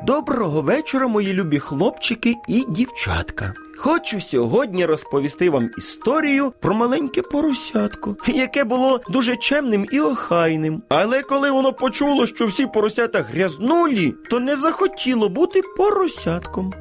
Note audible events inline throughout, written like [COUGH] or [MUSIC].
Доброго вечора, мої любі хлопчики і дівчатка. Хочу сьогодні розповісти вам історію про маленьке поросятко, яке було дуже чемним і охайним. Але коли воно почуло, що всі поросята грязнулі, то не захотіло бути поросятком.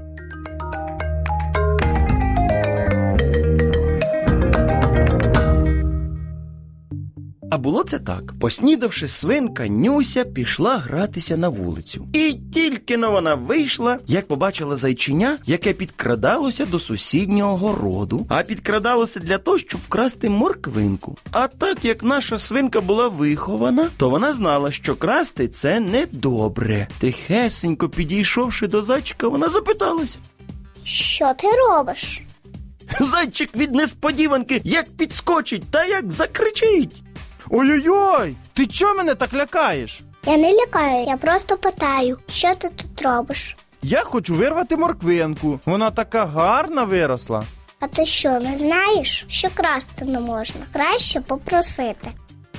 А було це так. Поснідавши, свинка Нюся пішла гратися на вулицю. І тільки но вона вийшла, як побачила зайчиня, яке підкрадалося до сусіднього городу, а підкрадалося для того, щоб вкрасти морквинку. А так як наша свинка була вихована, то вона знала, що красти це недобре. Тихесенько підійшовши до зайчика, вона запиталася. Що ти робиш? Зайчик від несподіванки як підскочить та як закричить. Ой-ой-ой! Ти чого мене так лякаєш? Я не лякаю, я просто питаю, що ти тут робиш? Я хочу вирвати морквинку. Вона така гарна виросла. А ти що, не знаєш, що красти не можна? Краще попросити.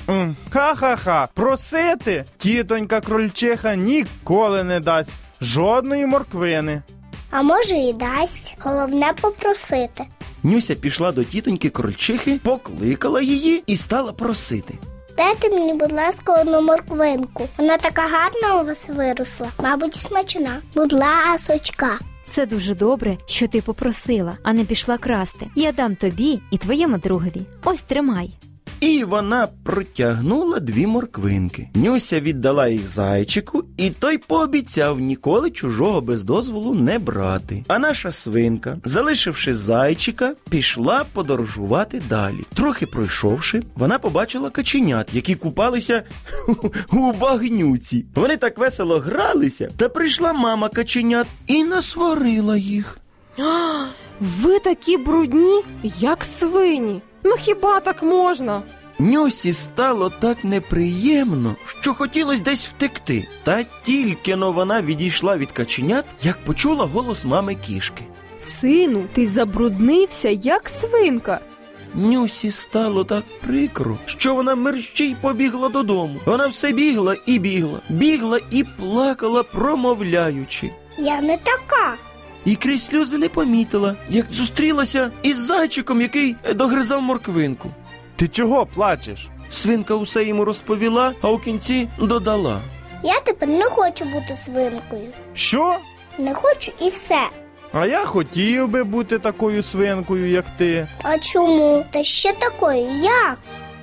М, Ха-ха-ха, просити тітонька крольчиха ніколи не дасть жодної морквини. А може і дасть. Головне попросити. Нюся пішла до тітоньки крольчихи, покликала її і стала просити. Дайте мені, будь ласка, одну морквинку. Вона така гарна у вас виросла, мабуть, смачна. Будь ласочка. Це дуже добре, що ти попросила, а не пішла красти. Я дам тобі і твоєму другові. Ось тримай. І вона протягнула дві морквинки. Нюся віддала їх зайчику, і той пообіцяв ніколи чужого без дозволу не брати. А наша свинка, залишивши зайчика, пішла подорожувати далі. Трохи пройшовши, вона побачила каченят, які купалися [LAUGHS] у багнюці. Вони так весело гралися, та прийшла мама каченят і насварила їх. [GASPS] Ви такі брудні, як свині. Ну хіба так можна? Нюсі стало так неприємно, що хотілося десь втекти. Та тільки но вона відійшла від каченят, як почула голос мами кішки. Сину, ти забруднився, як свинка. Нюсі стало так прикро, що вона мерщій побігла додому. Вона все бігла і бігла, бігла і плакала, промовляючи. Я не така. І крізь сльози не помітила, як зустрілася із зайчиком, який догризав морквинку. Ти чого плачеш? Свинка усе йому розповіла, а у кінці додала. Я тепер не хочу бути свинкою. Що? Не хочу і все. А я хотів би бути такою свинкою, як ти. А чому? Та ще такою, як?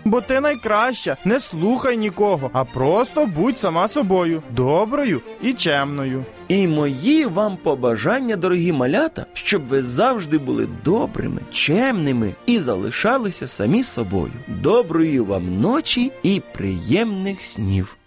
Бо ти найкраща, не слухай нікого, а просто будь сама собою, доброю і чемною. І мої вам побажання, дорогі малята, щоб ви завжди були добрими, чемними і залишалися самі собою. Доброї вам ночі і приємних снів.